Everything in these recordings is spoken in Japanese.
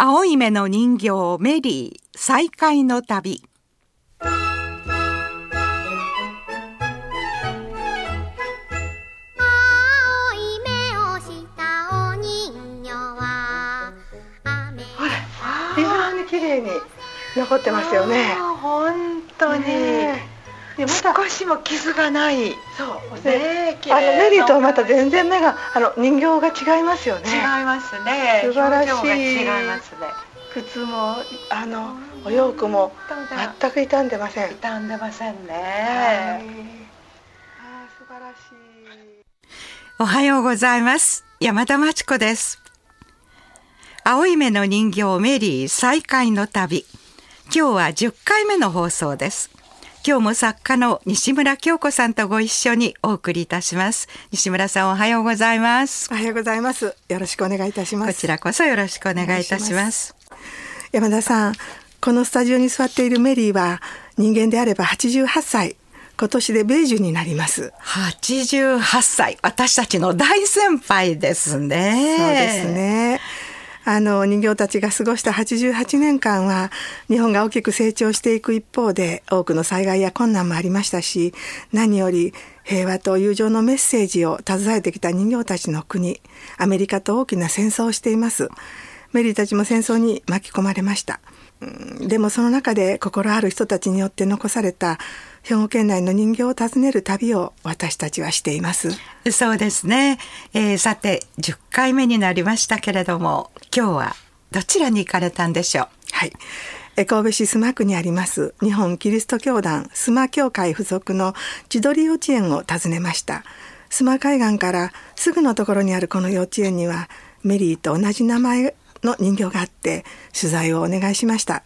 青い目の人形メリー再会の旅。青い目をしたお人形は雨。ほら非常に綺麗に残ってますよね。本当に、ねでまた少しも傷がない。そうね。あの麗メリーとはまた全然目があの人形が違いますよね。違いますね。素晴らしい。表情が違いますね。靴もあのお洋服も全く傷んでません。傷んでませんね、はい。あー素晴らしい。おはようございます。山田真知子です。青い目の人形メリー再会の旅。今日は10回目の放送です今日も作家の西村京子さんとご一緒にお送りいたします。西村さんおはようございます。おはようございます。よろしくお願いいたします。こちらこそよろしくお願いいたします。山田さんこのスタジオに座っているメリーは人間であれば88歳。今年で米寿になります。88歳。私たちの大先輩ですね。そうですねあの人形たちが過ごした88年間は日本が大きく成長していく一方で多くの災害や困難もありましたし何より平和と友情のメッセージを携えてきた人形たちの国アメリカと大きな戦争をしています。メリーたちも戦争に巻き込まれました。でもその中で心ある人たちによって残された兵庫県内の人形を訪ねる旅を私たちはしていますそうですね、えーさて10回目になりましたけれども今日はどちらに行かれたんでしょう？はい。え神戸市須磨区にあります日本キリスト教団須磨教会附属の千鳥幼稚園を訪ねました。須磨海岸からすぐのところにあるこの幼稚園にはメリーと同じ名前の人形があって取材をお願いしました。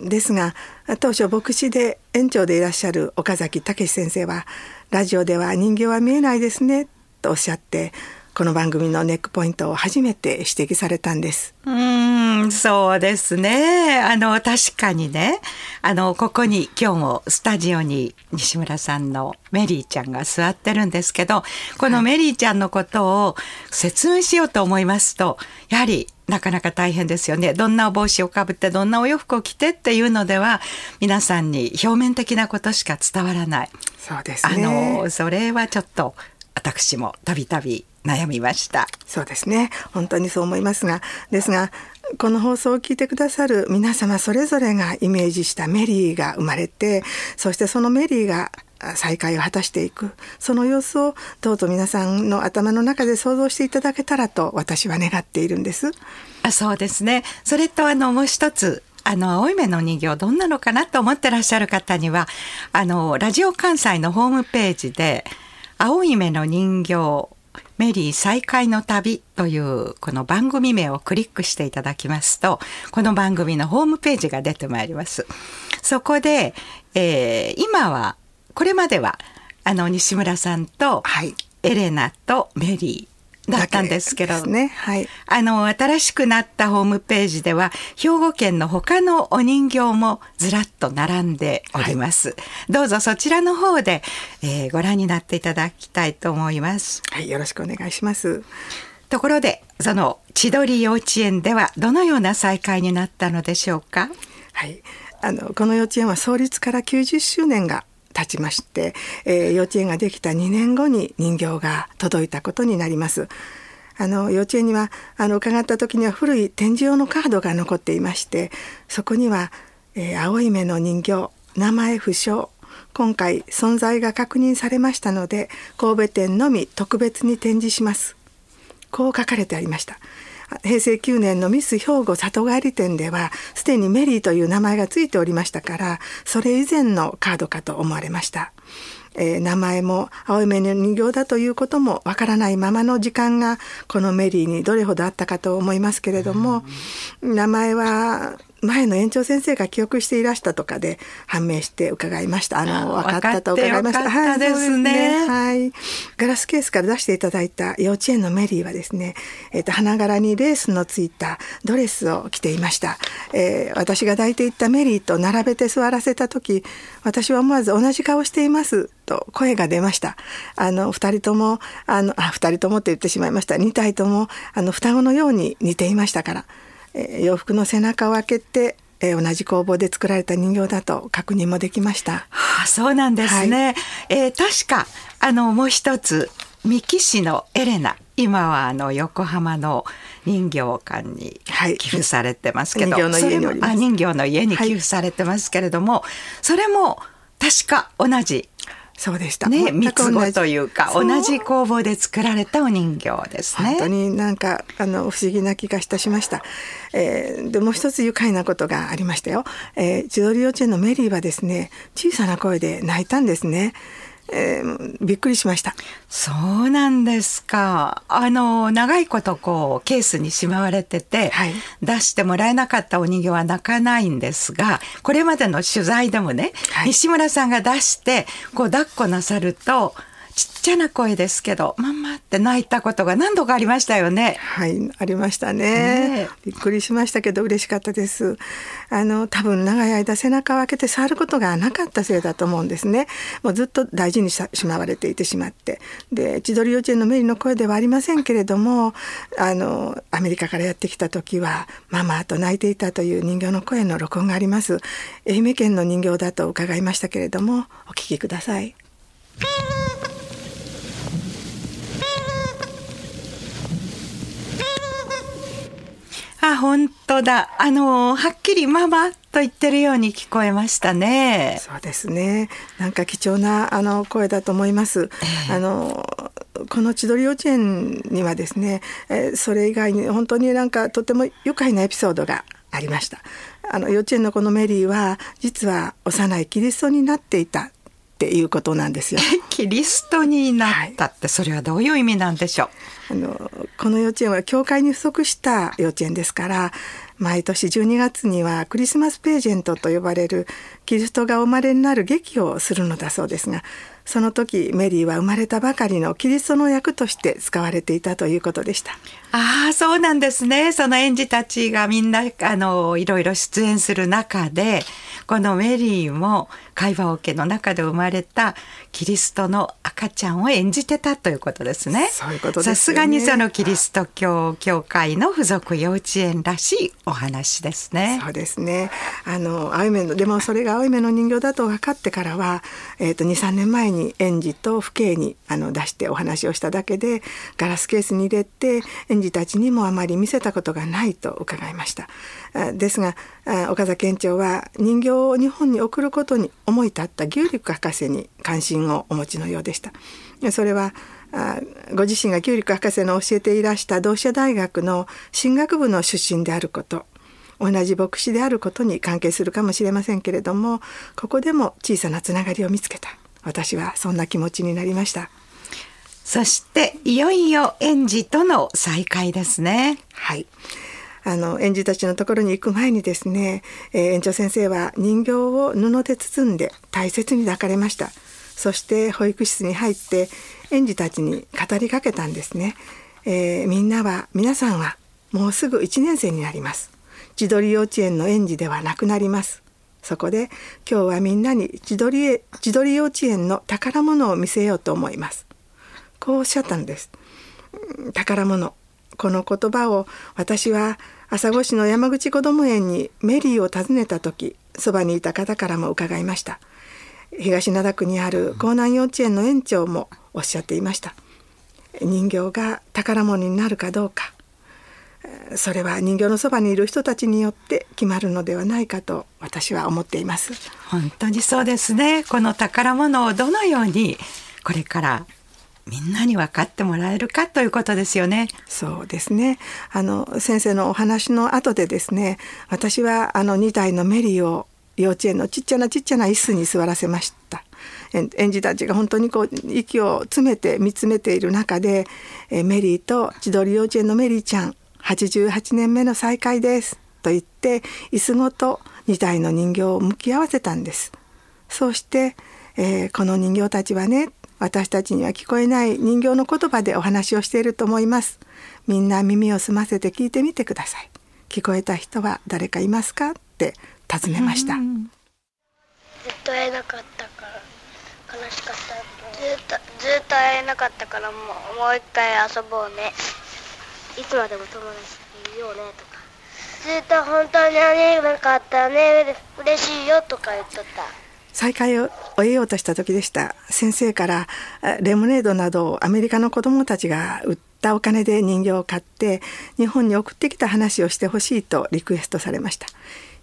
ですが当初牧師で園長でいらっしゃる岡崎武先生はラジオでは人形は見えないですねとおっしゃってこの番組のネックポイントを初めて指摘されたんです。うーん、そうですね。あの、確かにね、あの、ここに今日もスタジオに西村さんのメリーちゃんが座ってるんですけど、このメリーちゃんのことを説明しようと思いますと、やはりなかなか大変ですよね。どんなお帽子をかぶって、どんなお洋服を着てっていうのでは、皆さんに表面的なことしか伝わらない。そうですあね。の、それはちょっと私もたびたび悩みました。そうですね本当にそう思いますがですがこの放送を聞いてくださる皆様それぞれがイメージしたメリーが生まれてそしてそのメリーがあ再会を果たしていくその様子をどうぞ皆さんの頭の中で想像していただけたらと私は願っているんです。あそうですね。それとあのもう一つ。あの、青い目の人形どんなのかなと思ってらっしゃる方には、あの、ラジオ関西のホームページで、青い目の人形、メリー再会の旅というこの番組名をクリックしていただきますと、この番組のホームページが出てまいります。そこで、えー今は、これまでは、あの、西村さんと、はいエレナとメリーだったんですけど、ねはいあの、新しくなったホームページでは、兵庫県の他のお人形もずらっと並んでおります。どうぞそちらの方で、えーご覧になっていただきたいと思います。はいよろしくお願いします。ところで、その千鳥幼稚園ではどのような再会になったのでしょうか？はい、あのこの幼稚園は創立から90周年が経ちまして、えー幼稚園ができた2年後に人形が届いたことになります。あの幼稚園にはあの伺った時には古い展示用のカードが残っていましてそこには、えー青い目の人形名前不詳今回存在が確認されましたので神戸店のみ特別に展示しますこう書かれてありました。平成9年のミス兵庫里帰り店ではすでにメリーという名前がついておりましたからそれ以前のカードかと思われました、えー名前も青い目の人形だということもわからないままの時間がこのメリーにどれほどあったかと思いますけれども、名前は前の園長先生が記憶していらしたとかで判明して伺いました。あの、あ分かったと伺いました。分かってよかったですねはい。ガラスケースから出していただいた幼稚園のメリーはですね、えっ、と、花柄にレースのついたドレスを着ていました。えー私が抱いていったメリーと並べて座らせた時、私は思わず同じ顔しています。と声が出ました。あの、二人とも、あの、あ、二人ともって言ってしまいました。二体とも、あの、双子のように似ていましたから。えー洋服の背中を開けて、えー同じ工房で作られた人形だと確認もできました。はあ、そうなんですね。えー確か、あの、もう一つ、三木市のエレナ。今はあの横浜の人形館にはい寄付されてますけど、人形のあ人形の家に寄付されてますけれども、それも確か同じそうでした。ね、三つ子というか同じ工房で作られたお人形ですね。本当になんかあの不思議な気がいたしました、えーでもう一つ愉快なことがありましたよ、えー、千鳥幼稚園のメリーはですね小さな声で泣いたんですね、えーびっくりしました。そうなんですか。あの長いことこうケースにしまわれてて、はい。出してもらえなかったお人形は泣かないんですが、これまでの取材でもね、はい。西村さんが出してこう抱っこなさるとちっちゃな声ですけど、ママって泣いたことが何度かありましたよね。はいありましたね。ねえ。びっくりしましたけど嬉しかったです。あの多分長い間背中を開けて触ることがなかったせいだと思うんですね。もうずっと大事にししまわれていてしまって。で千鳥幼稚園のメリーの声ではありませんけれどもあのアメリカからやってきた時はママと泣いていたという人形の声の録音があります。愛媛県の人形だと伺いましたけれどもお聞きくださいあ、本当だ。あのはっきりママと言ってるように聞こえましたね。そうですね。なんか貴重なあの声だと思います。あのこの千鳥幼稚園にはですね、えーそれ以外に本当になんかとても愉快なエピソードがありました。あの幼稚園のこのメリーは実は幼いキリストになっていたっていうことなんですよ。キリストになったって、それはどういう意味なんでしょう？あのこの幼稚園は教会に付属した幼稚園ですから毎年12月にはクリスマスページェントと呼ばれるキリストがお生まれになる劇をするのだそうですがその時メリーは生まれたばかりのキリストの役として使われていたということでした。ああ、そうなんですね。その園児たちがみんな、あの、いろいろ出演する中で、このメリーも会話桶の中で生まれたキリストの赤ちゃんを演じてたということですね。そういうことですよねさすがにそのキリスト教協会の付属幼稚園らしいお話ですね。そうですね。あの青い目のでもそれが青い目の人形だと分かってからは、えっ、と2、3年前に園児と父兄にあの出してお話をしただけでガラスケースに入れて園児たちにもあまり見せたことがないと伺いました。あですがあ岡崎園長は人形を日本に送ることに思い立った牛陸博士に関心をお持ちのようでした。それはあご自身が牛陸博士の教えていらした同志社大学の進学部の出身であること同じ牧師であることに関係するかもしれませんけれどもここでも小さなつながりを見つけた私はそんな気持ちになりましたそして、いよいよ園児との再会ですね。はいあの園児たちのところに行く前にですね、えー園長先生は人形を布で包んで大切に抱かれました。そして保育室に入って園児たちに語りかけたんですね、えーみんなは皆さんはもうすぐ1年生になります。千鳥幼稚園の園児ではなくなります。そこで今日はみんなに千鳥へ千鳥幼稚園の宝物を見せようと思います。こうおっしゃったんです。宝物。この言葉を私は朝来市の山口こども園にメリーを訪ねた時そばにいた方からも伺いました。東灘区にある江南幼稚園の園長もおっしゃっていました。人形が宝物になるかどうか。それは人形のそばにいる人たちによって決まるのではないかと私は思っています。本当にそうですね。この宝物をどのようにこれからみんなに分かってもらえるかということですよね。そうですね。あの先生のお話の後でですね、私はあの2体のメリーを幼稚園のちっちゃなちっちゃな椅子に座らせました。園児たちが本当にこう息を詰めて見つめている中で、えメリーと千鳥幼稚園のメリーちゃん88年目の再会ですと言って椅子ごと2体の人形を向き合わせたんです。そうして、えーこの人形たちはね私たちには聞こえない人形の言葉でお話をしていると思います。みんな耳を澄ませて聞いてみてください。聞こえた人は誰かいますかって尋ねました、ずっと会えなかったから悲しかった。ずっとずっと会えなかったからもうもう一回遊ぼうね。いつまでも友達でいようねとか。ずっと本当に会えなかったね嬉しいよとか言っとった再会を終えようとした時でした。先生からレモネードなどをアメリカの子どもたちが売ったお金で人形を買って日本に送ってきた話をしてほしいとリクエストされました。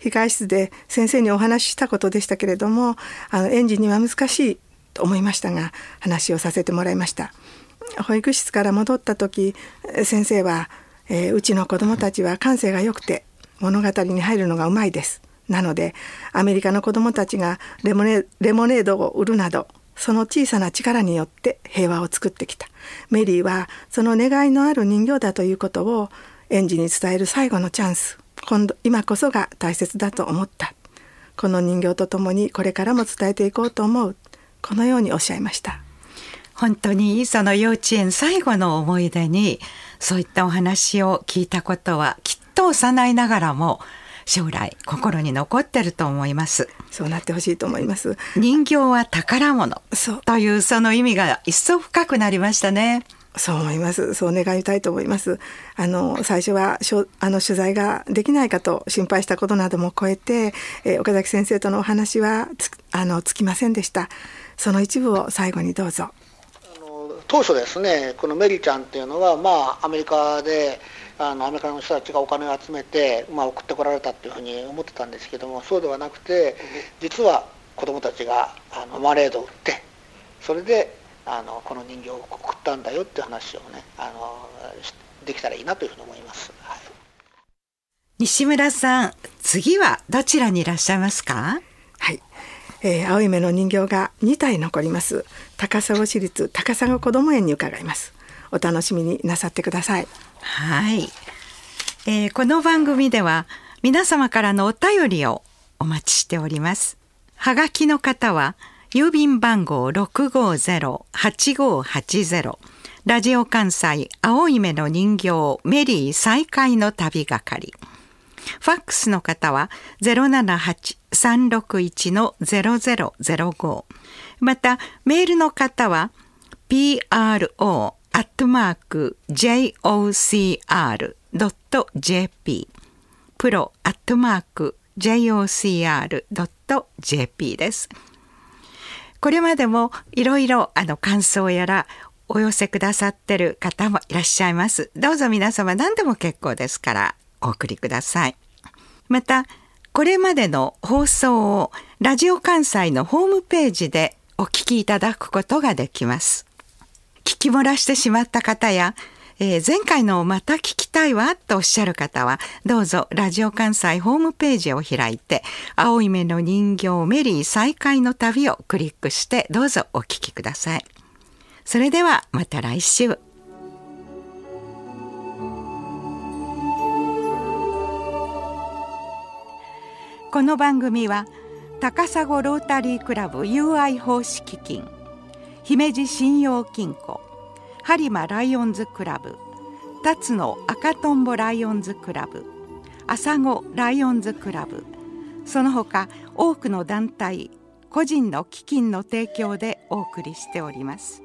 控室で先生にお話ししたことでしたけれどもあの園児には難しいと思いましたが話をさせてもらいました。保育室から戻った時先生は、えーうちの子どもたちは感性が良くて物語に入るのがうまいです。なのでアメリカの子どもたちがレモネレモネードを売るなどその小さな力によって平和を作ってきた。メリーはその願いのある人形だということを園児に伝える最後のチャンス。今度今こそが大切だと思った。この人形とともにこれからも伝えていこうと思う。このようにおっしゃいました。本当にその幼稚園最後の思い出にそういったお話を聞いたことはきっと幼いながらも将来心に残ってると思いますそうなってほしいと思います人形は宝物そうというその意味が一層深くなりましたねそう思います。そう願いたいと思います。あの最初はしょあの取材ができないかと心配したことなども超えて、えー岡崎先生とのお話はつあのつきませんでした。その一部を最後にどうぞ。あの当初ですねこのメリーちゃんっていうのはまあアメリカであのアメリカの人たちがお金を集めて、まあ、送ってこられたっていうふうに思ってたんですけどもそうではなくて実は子どもたちがあのマレードを売ってそれであのこの人形を送ったんだよっていう話をねあのしできたらいいなというふうに思います。はい西村さん次はどちらにいらっしゃいますか？はい。えー青い目の人形が2体残ります。高砂市立高砂こども園に伺います。お楽しみになさってください。はい、えーこの番組では皆様からのお便りをお待ちしております。はがきの方は郵便番号650-8580ラジオ関西青い目の人形メリー再会の旅係。ファックスの方は078-361-0005またメールの方は pro アットマーク jocr.jp プロアットマーク jocr.jp です。これまでもいろいろあの感想やらお寄せくださってる方もいらっしゃいます。どうぞ皆様何でも結構ですからお送りください。またこれまでの放送をラジオ関西のホームページでお聞きいただくことができます。聞き漏らしてしまった方や、えー前回のをまた聞きたいわとおっしゃる方は、どうぞラジオ関西ホームページを開いて、青い目の人形メリー再会の旅をクリックして、どうぞお聞きください。それではまた来週。この番組は高砂ロータリークラブ友愛奉仕基金姫路信用金庫播磨ライオンズクラブ辰野赤とんぼライオンズクラブ朝子ライオンズクラブその他多くの団体個人の基金の提供でお送りしております。